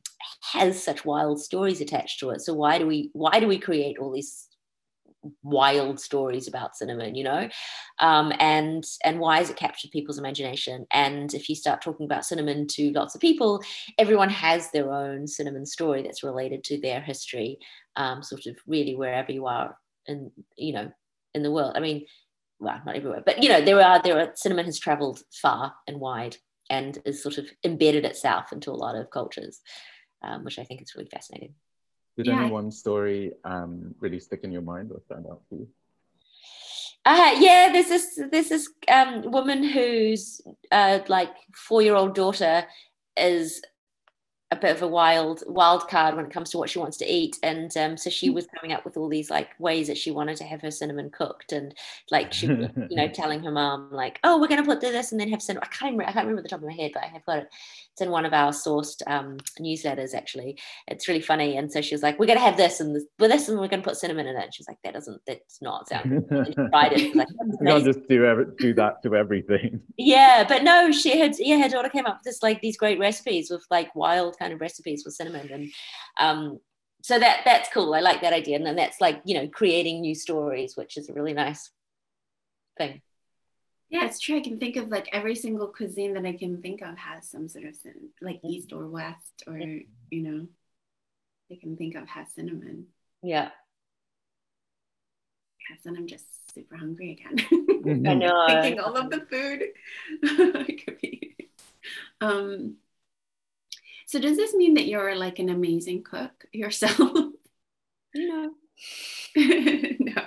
has such wild stories attached to it. So why do we why do we create all these wild stories about cinnamon you know? Um, and and why has it captured people's imagination? And if you start talking about cinnamon to lots of people everyone has their own cinnamon story that's related to their history um, sort of really wherever you are in you know in the world. I mean well, not everywhere, but you know, there are there are cinnamon has traveled far and wide and has sort of embedded itself into a lot of cultures, um, which I think is really fascinating. Did yeah. any one story um, really stick in your mind or stand out for you? Uh, yeah, there's this there's this um, woman whose uh, like four year old daughter is a bit of a wild wild card when it comes to what she wants to eat. And um, so she mm. was coming up with all these like ways that she wanted to have her cinnamon cooked. And like she you know telling her mom like oh we're going to put this and then have cinnamon I can't remember I can't remember the top of my head but I have got it. It's in one of our sourced um, newsletters actually. It's really funny. And so she was like we're going to have this and this, with this and we're going to put cinnamon in it. And she's like that doesn't that's not sound tried it. Like, you can't just do every, do that to everything. Yeah but no she had yeah her daughter came up with this like these great recipes with like wild kind of recipes with cinnamon and um, so that that's cool. I like that idea, and then that's like you know creating new stories, which is a really nice thing. Yeah, it's true. I can think of like every single cuisine that I can think of has some sort of like east or west, or you know, I can think of has cinnamon. Yeah. Yes, and I'm just super hungry again. I know. Thinking all of the food I could be. Um, so does this mean that you're like an amazing cook yourself? No. no.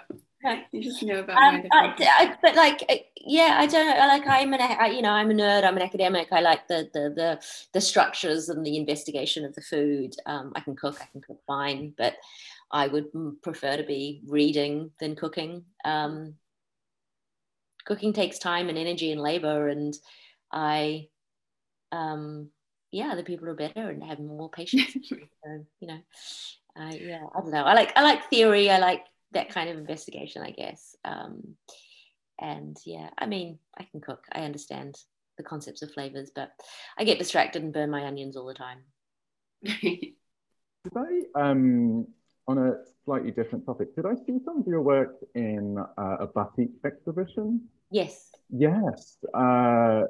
You just know about um, I, I, but like yeah I don't know like I'm an I, you know I'm a nerd I'm an academic I like the the the, the structures and the investigation of the food um, I can cook I can cook fine but I would prefer to be reading than cooking um, cooking takes time and energy and labor and I um, yeah the people are better and have more patience so, you know uh, yeah I don't know I like I like theory I like that kind of investigation, I guess. Um, and yeah, I mean, I can cook. I understand the concepts of flavors, but I get distracted and burn my onions all the time. did I, um, on a slightly different topic, did I see some of your work in uh, a batik exhibition? Yes. Yes. Uh,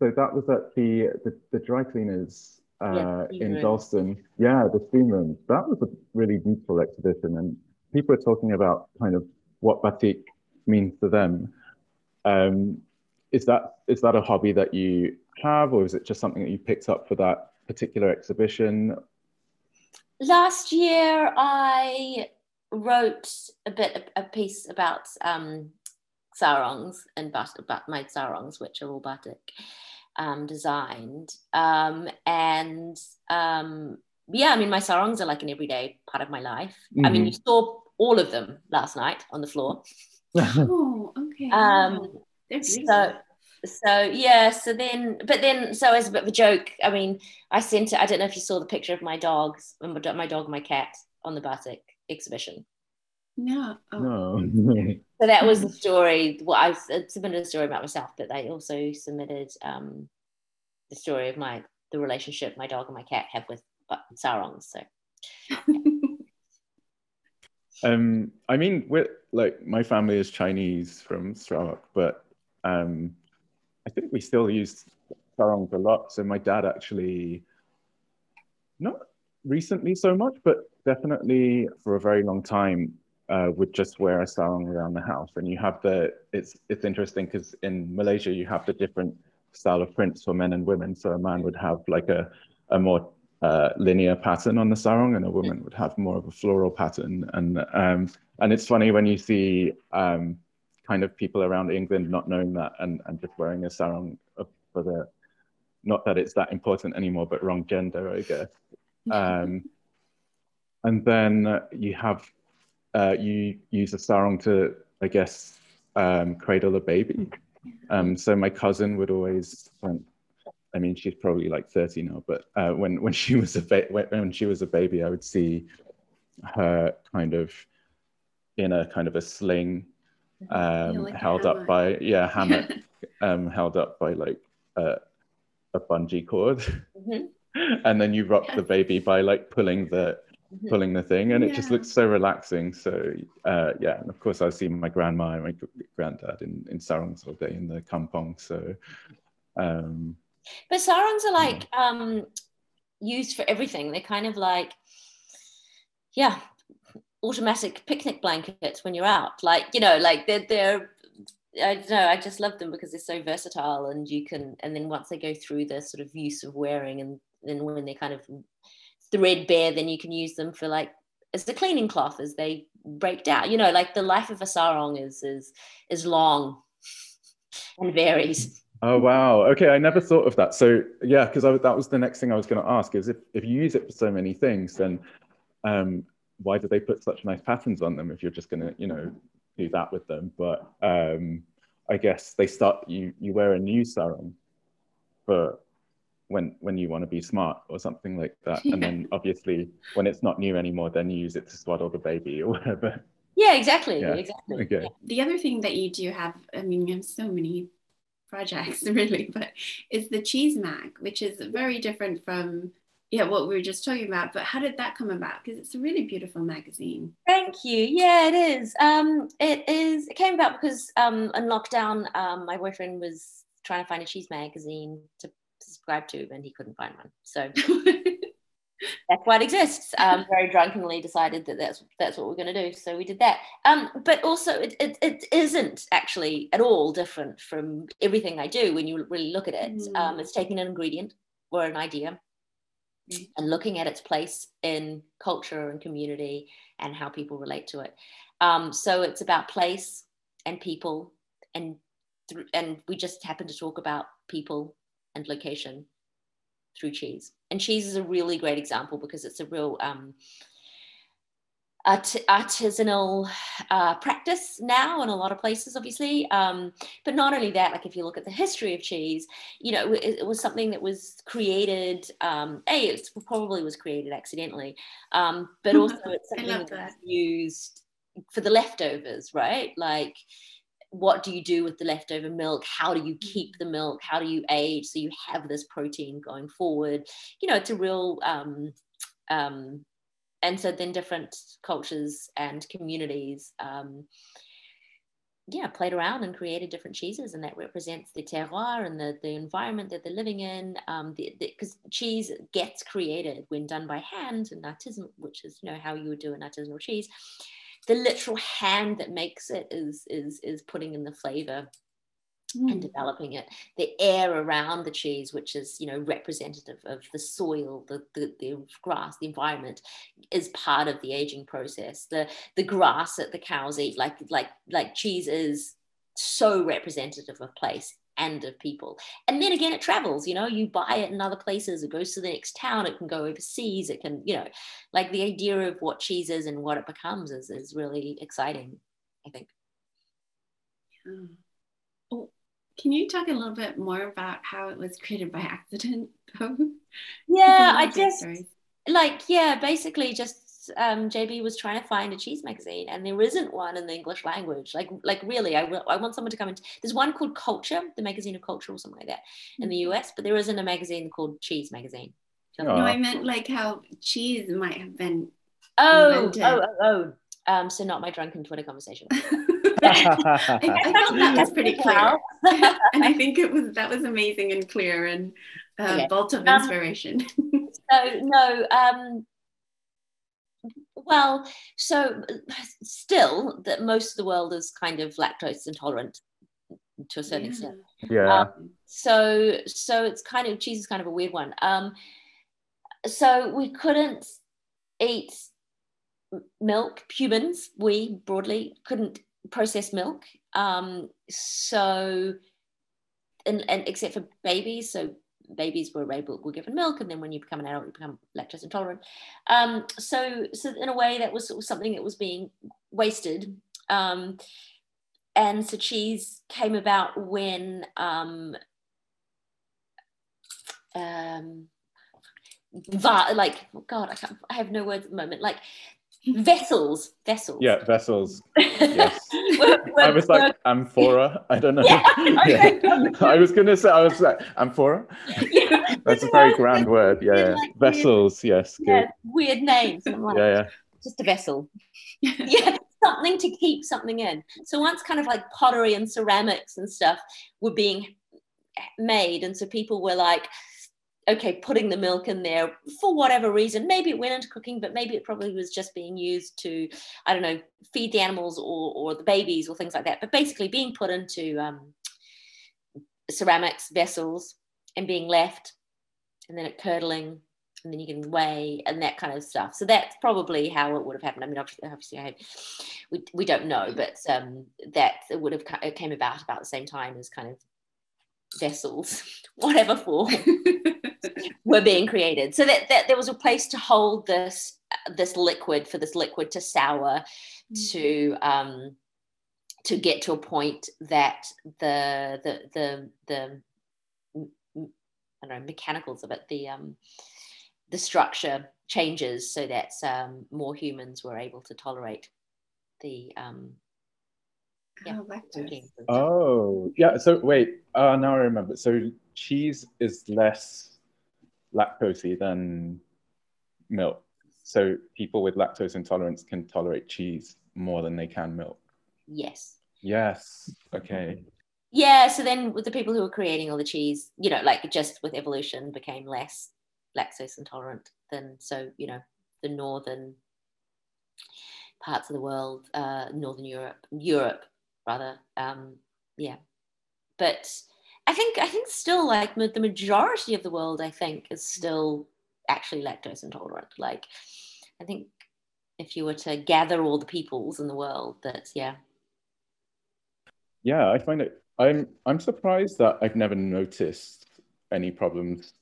so that was at the the, the dry cleaners uh, yeah, in Dalston. Yeah, the steam room. That was a really beautiful exhibition, and people are talking about kind of what batik means to them. Um, is that is that a hobby that you have, or is it just something that you picked up for that particular exhibition? Last year, I wrote a bit a piece about um, sarongs and but, but my sarongs, which are all batik um, designed, um, and um, yeah, I mean, my sarongs are like an everyday part of my life. Mm-hmm. I mean, you mm-hmm. saw all of them last night on the floor. oh, okay. Um, so, so yeah. So then, but then, so as a bit of a joke, I mean, I sent it. I don't know if you saw the picture of my dogs, my dog, my cat on the batik exhibition. No. Oh. No. so that was the story. Well, I submitted a story about myself, but I also submitted um, the story of my the relationship my dog and my cat have with sarongs. So. um, I mean, we're like my family is Chinese from Sarawak, but um, I think we still use sarongs a lot. So my dad actually, not recently so much, but definitely for a very long time, uh, would just wear a sarong around the house. And you have the it's it's interesting because in Malaysia you have the different style of prints for men and women. So a man would have like a a more uh, linear pattern on the sarong, and a woman would have more of a floral pattern. And um, and it's funny when you see um, kind of people around England not knowing that and, and just wearing a sarong for the not that it's that important anymore, but wrong gender, I guess. Um, and then you have uh, you use a sarong to, I guess, um, cradle a baby. Um, so my cousin would always, I mean, she's probably like 30 now, but uh, when when she was a ba- when she was a baby, I would see her kind of in a kind of a sling, um, like held up by yeah hammock, um, held up by like a, a bungee cord, mm-hmm. and then you rock the baby by like pulling the. Pulling the thing, and yeah. it just looks so relaxing. So uh, yeah, and of course I see my grandma and my granddad in in sarongs all day in the kampong. So. Um, but sarongs are like um, used for everything. They're kind of like, yeah, automatic picnic blankets when you're out. Like, you know, like they're, they're I don't know, I just love them because they're so versatile and you can, and then once they go through the sort of use of wearing and then when they're kind of threadbare, then you can use them for like, as a cleaning cloth as they break down. You know, like the life of a sarong is, is, is long and varies. Oh wow. Okay, I never thought of that. So yeah, because that was the next thing I was going to ask is if if you use it for so many things, then um, why do they put such nice patterns on them if you're just going to you know do that with them? But um, I guess they start you you wear a new sarong for when when you want to be smart or something like that, yeah. and then obviously when it's not new anymore, then you use it to swaddle the baby or whatever. Yeah, exactly. Yeah. Exactly. Okay. The other thing that you do have, I mean, you have so many projects really, but it's the cheese mag, which is very different from yeah, what we were just talking about. But how did that come about? Because it's a really beautiful magazine. Thank you. Yeah, it is. Um, it is. It came about because um, in lockdown, um, my boyfriend was trying to find a cheese magazine to subscribe to, and he couldn't find one. So that's why it exists. Um, very drunkenly decided that that's that's what we're going to do. So we did that. Um, but also, it, it, it isn't actually at all different from everything I do when you really look at it. Mm. Um, it's taking an ingredient or an idea mm. and looking at its place in culture and community and how people relate to it. Um, so it's about place and people and th- and we just happen to talk about people and location through cheese. And cheese is a really great example because it's a real um, art- artisanal uh, practice now in a lot of places, obviously. Um, but not only that, like if you look at the history of cheese, you know, it, it was something that was created. Um, a, it probably was created accidentally, um, but also it's something that. that used for the leftovers, right? Like what do you do with the leftover milk? How do you keep the milk? How do you age so you have this protein going forward? You know it's a real um, um, and so then different cultures and communities um, yeah played around and created different cheeses and that represents the terroir and the, the environment that they're living in because um, cheese gets created when done by hand and artisan which is you know how you would do an artisanal cheese the literal hand that makes it is is is putting in the flavor mm. and developing it the air around the cheese which is you know representative of the soil the, the, the grass the environment is part of the aging process the the grass that the cows eat like like like cheese is so representative of place and of people. And then again, it travels, you know, you buy it in other places, it goes to the next town, it can go overseas, it can, you know, like the idea of what cheese is and what it becomes is, is really exciting, I think. Yeah. Oh, can you talk a little bit more about how it was created by accident? yeah, I just like, yeah, basically just um, JB was trying to find a cheese magazine, and there isn't one in the English language. Like, like really, I, I want someone to come and there's one called Culture, the magazine of culture, or something like that, in the mm-hmm. US, but there isn't a magazine called Cheese Magazine. No, I meant like how cheese might have been. Oh, oh, oh, oh. Um, so not my drunken Twitter conversation. I, I felt that was pretty clear, and I think it was that was amazing and clear and uh, okay. bolt of um, inspiration. Um, so no, um, well, so still that most of the world is kind of lactose intolerant to a certain yeah. extent. Yeah. Um, so so it's kind of cheese is kind of a weird one. Um, so we couldn't eat milk. Humans, we broadly couldn't process milk. Um, so and, and except for babies, so babies were able were given milk, and then when you become an adult, you become lactose intolerant. Um, so, so in a way, that was, was something that was being wasted. Um, and so cheese came about when um, um, va- like God, I, can't, I have no words at the moment. Like vessels vessels yeah vessels yes i was like amphora i don't know. Yeah, okay. yeah. i was gonna say i was like amphora yeah. that's a very grand word. Yeah, yeah. Like vessels. Weird, yes yeah, weird names. Like, yeah yeah. Just a vessel. Yeah something to keep something in. So once kind of like pottery and ceramics and stuff were being made and so people were like okay, putting the milk in there for whatever reason. Maybe it went into cooking, but maybe it probably was just being used to, I don't know, feed the animals or, or the babies or things like that. But basically being put into um, ceramics vessels and being left and then it curdling and then you can weigh and that kind of stuff. So that's probably how it would have happened. I mean, obviously, obviously I, we, we don't know, but um, that it would have it came about about the same time as kind of vessels, whatever form, were being created. So that, that there was a place to hold this this liquid for this liquid to sour, mm. to um, to get to a point that the the the the I don't know mechanicals of it the um, the structure changes so that um, more humans were able to tolerate the um, yeah. Oh, oh, yeah. So wait, uh, now I remember. So cheese is less lactosey than milk. So people with lactose intolerance can tolerate cheese more than they can milk. Yes. Yes. Okay. Yeah. So then, with the people who were creating all the cheese, you know, like just with evolution, became less lactose intolerant than so you know the northern parts of the world, uh, northern Europe, Europe rather. Um, yeah, but I think I think still like the majority of the world, I think, is still actually lactose intolerant. Like, I think if you were to gather all the peoples in the world, that yeah. Yeah, I find it. I'm I'm surprised that I've never noticed any problems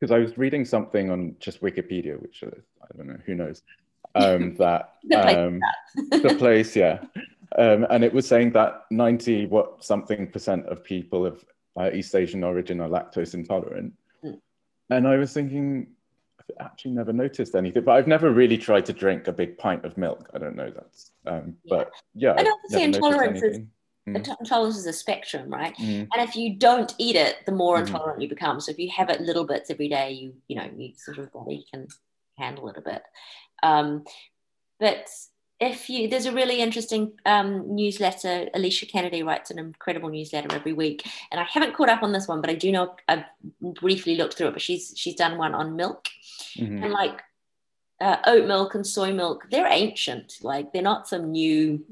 because I was reading something on just Wikipedia, which uh, I don't know who knows um, that um, the place, yeah, um, and it was saying that ninety what something percent of people of uh, East Asian origin are lactose intolerant, mm. and I was thinking. I've actually never noticed anything, but I've never really tried to drink a big pint of milk. I don't know that's, um, yeah. but yeah. I don't see intolerance is Mm. Intolerance is a spectrum, right? Mm. And if you don't eat it, the more mm. intolerant you become. So if you have it little bits every day, you you know, you sort of body can handle it a bit. Um, but if you there's a really interesting um, newsletter alicia kennedy writes an incredible newsletter every week and i haven't caught up on this one but i do know i've briefly looked through it but she's she's done one on milk mm-hmm. and like uh, oat milk and soy milk they're ancient like they're not some new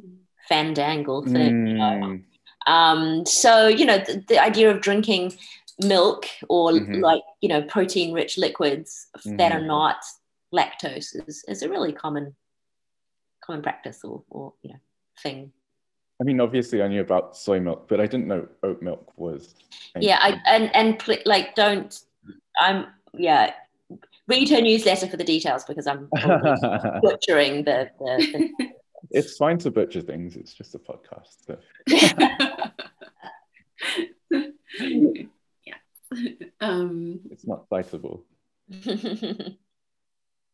fandangle thing. Mm. You know? Mm. um, so, you know, the, the, idea of drinking milk or mm-hmm. like, you know, protein rich liquids mm-hmm. that are mm-hmm. not lactose is, is a really common common practice or, or you know thing I mean, obviously, I knew about soy milk, but I didn't know oat milk was. Yeah, I, and and like don't. I'm yeah. Read her newsletter for the details because I'm butchering the, the, the it's fine to butcher things. It's just a podcast. So. yeah. Um, it's not citable.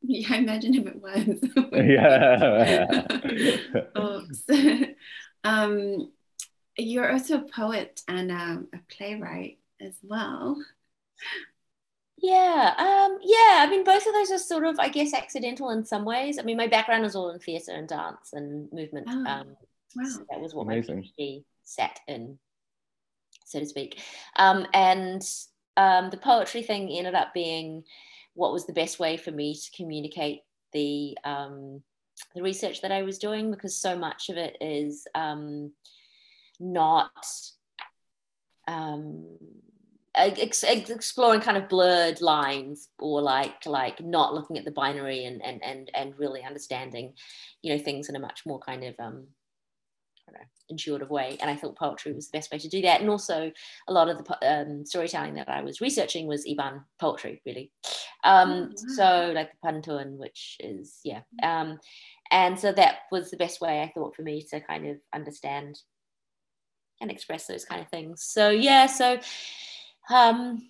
Yeah, I imagine if it was. yeah. um, you're also a poet and um, a playwright as well. Yeah, um, yeah. I mean, both of those are sort of, I guess, accidental in some ways. I mean, my background is all in theatre and dance and movement. Oh, um, wow. So that was what Amazing. my PhD sat in, so to speak. Um, and um, the poetry thing ended up being what was the best way for me to communicate the um, the research that I was doing because so much of it is um, not um, ex- exploring kind of blurred lines or like like not looking at the binary and and and and really understanding you know things in a much more kind of um know, intuitive way and i thought poetry was the best way to do that. And also a lot of the um, storytelling that i was researching was iban poetry really. Um, wow. so like the Pantun, which is yeah. Um, and so that was the best way i thought for me to kind of understand and express those kind of things. So yeah so um,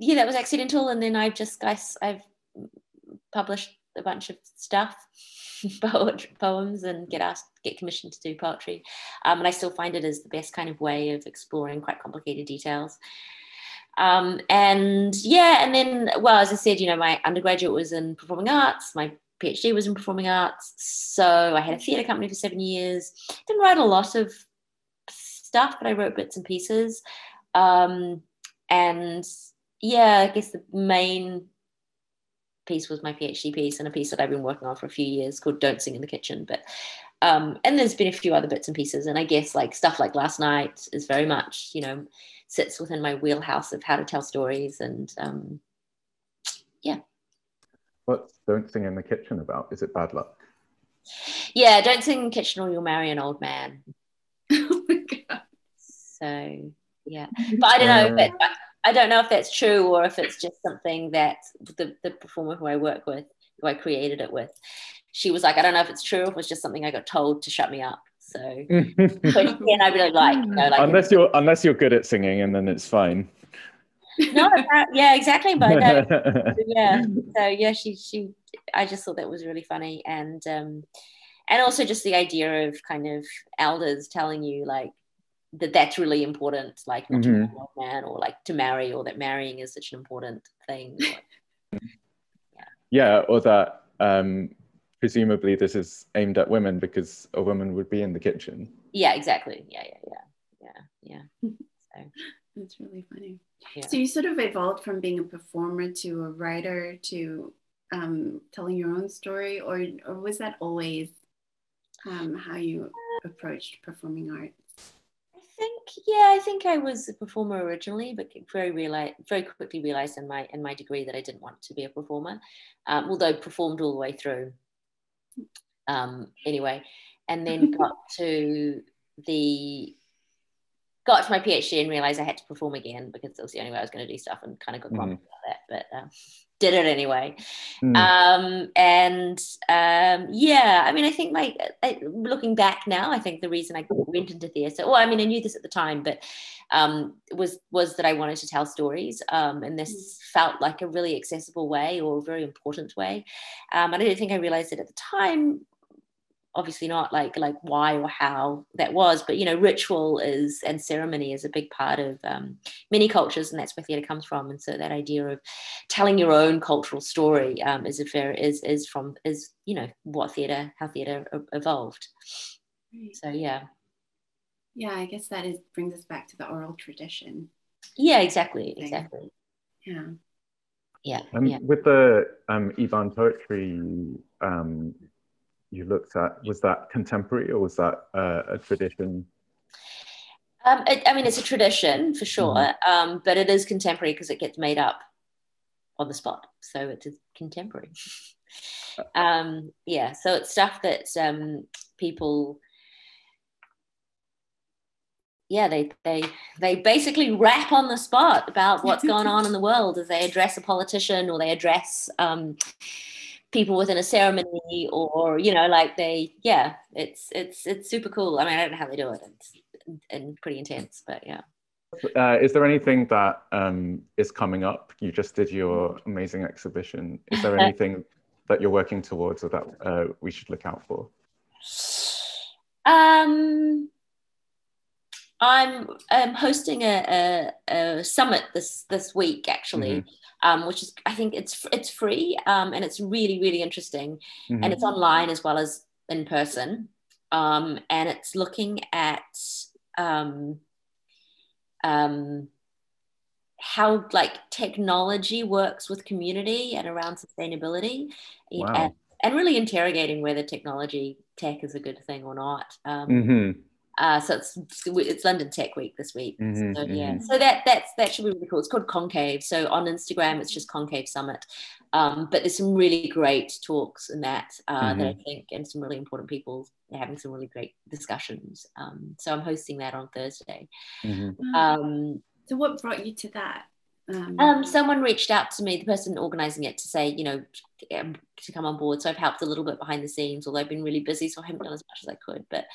yeah, that was accidental. And then I've just, guys, I've published a bunch of stuff, poems, and get asked, get commissioned to do poetry. Um, and I still find it as the best kind of way of exploring quite complicated details. Um, and yeah, and then, well, as I said, you know, my undergraduate was in performing arts, my PhD was in performing arts. So I had a theatre company for seven years. Didn't write a lot of stuff, but I wrote bits and pieces. Um, and yeah, I guess the main piece was my PhD piece and a piece that I've been working on for a few years called Don't Sing in the Kitchen. But um, and there's been a few other bits and pieces. And I guess like stuff like last night is very much, you know, sits within my wheelhouse of how to tell stories and um, yeah. What's Don't Sing in the Kitchen about? Is it bad luck? Yeah, don't sing in the kitchen or you'll marry an old man. oh my god. So yeah but i don't know if i don't know if that's true or if it's just something that the, the performer who i work with who i created it with she was like i don't know if it's true or if it's just something i got told to shut me up. So and i really like you know like unless you're unless you're good at singing and then it's fine. No yeah exactly but no, yeah so yeah she she i just thought that was really funny and um and also just the idea of kind of elders telling you like that that's really important, like not Mhm. to be a man or like to marry or that marrying is such an important thing. Yeah, yeah, or that um, presumably this is aimed at women because a woman would be in the kitchen. yeah, exactly. Yeah, yeah, yeah, yeah, yeah. So, That's really funny. Yeah. So you sort of evolved from being a performer to a writer to um, telling your own story, or or was that always um, how you approached performing art? I think, yeah, I think I was a performer originally, but very reali very quickly realized in my in my degree that I didn't want to be a performer, um, although performed all the way through. Um, anyway, and then got to the got to my PhD and realized I had to perform again because it was the only way I was going to do stuff, and kind of got grumpy about that, but um, did it anyway. Hmm. Um, and um, yeah, I mean, I think my I, looking back now, I think the reason I went into theatre, well, I mean, I knew this at the time, but um, was was that I wanted to tell stories, um, and this felt like a really accessible way or a very important way. Um, and I don't think I realized it at the time. Obviously, not like like why or how that was, but you know, ritual is and ceremony is a big part of um, many cultures, and that's where theatre comes from. And so that idea of telling your own cultural story um, is a fair is is from is you know what theatre how theatre e- evolved. Right. So yeah, Yeah, I guess that is brings us back to the oral tradition. yeah, exactly, Thing. exactly, Yeah. yeah, Um, yeah. With the um, Iban poetry um, you looked at, was that contemporary or was that uh, a tradition? Um, it, I mean, it's a tradition for sure, Mhm. um, but it is contemporary because it gets made up on the spot, so it is contemporary. um, yeah, so it's stuff that um, people. Yeah, they they they basically rap on the spot about what's going on in the world as they address a politician or they address um, people within a ceremony or you know like they yeah it's it's it's super cool. I mean, I don't know how they do it. It's and pretty intense, but yeah. Uh, is there anything that um, is coming up? You just did your amazing exhibition. Is there anything that you're working towards or that uh, we should look out for? Um, I'm um, hosting a, a, a summit this this week actually, um, which is I think it's it's free um, and it's really really interesting Mhm. and it's online as well as in person, um, and it's looking at um, um, how like technology works with community and around sustainability, Wow. and, and really interrogating whether technology tech is a good thing or not. Um, Mhm. Uh, so it's it's London Tech Week this week. Mhm, so yeah, mhm. so that that's that should be really cool. It's called Concave. So on Instagram, it's just Concave Summit. Um, but there's some really great talks in that uh, that I Mm-hmm. think, and some really important people having some really great discussions. Um, so I'm hosting that on Thursday. Mhm. Um, so what brought you to that? Um, um, someone reached out to me, the person organizing it, to say, you know, um, to come on board. So I've helped a little bit behind the scenes, although I've been really busy, so I haven't done as much as I could. But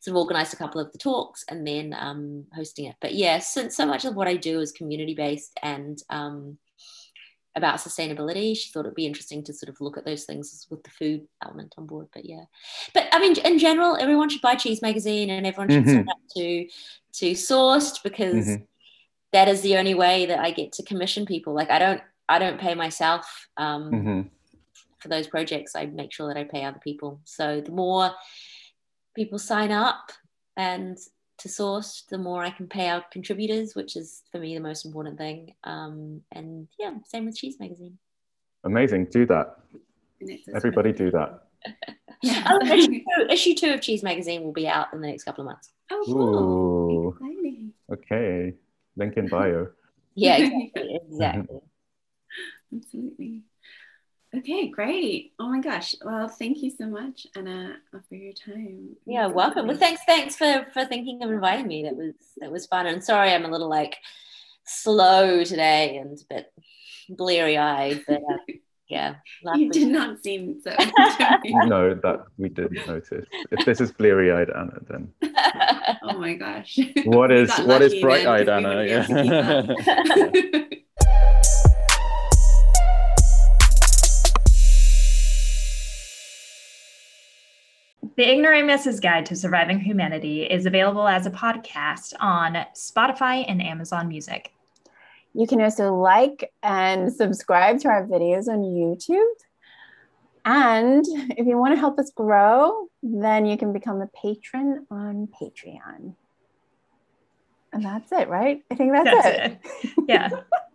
sort of organized a couple of the talks and then um, hosting it. But yeah, so, so much of what I do is community based and um, about sustainability. She thought it'd be interesting to sort of look at those things with the food element on board. But yeah, but I mean, in general, everyone should buy Cheese Magazine and everyone should sign Mhm. up to to Sourced because Mhm. That is the only way that I get to commission people. Like I don't I don't pay myself um, Mhm. for those projects. I make sure that I pay other people. So the more people sign up and to source, the more I can pay our contributors, which is for me the most important thing. Um, and yeah, same with Cheese Magazine. Amazing. Do that. and it's a Everybody do that. Yeah. Oh, issue, two, issue two of Cheese Magazine will be out in the next couple of months. oh, cool. Ooh. Okay. Link in bio. Yeah, exactly. exactly. Absolutely. Okay, great. Oh my gosh. Well, thank you so much, Anna, for your time. Yeah, welcome. Well, thanks, thanks for for thinking of inviting me. That was that was fun. And sorry, I'm a little like slow today and a bit bleary eyed, but uh, yeah, last You did not seem so. No, that we didn't notice. If this is bleary-eyed Anna, then oh my gosh. what We is got what is bright-eyed because Anna? wouldn't be Yeah. The Ignoramus's Guide to Surviving Humanity is available as a podcast on Spotify and Amazon Music. You can also like and subscribe to our videos on YouTube. And if you want to help us grow, then you can become a patron on Patreon. And that's it, right? I think that's, That's it. it. Yeah.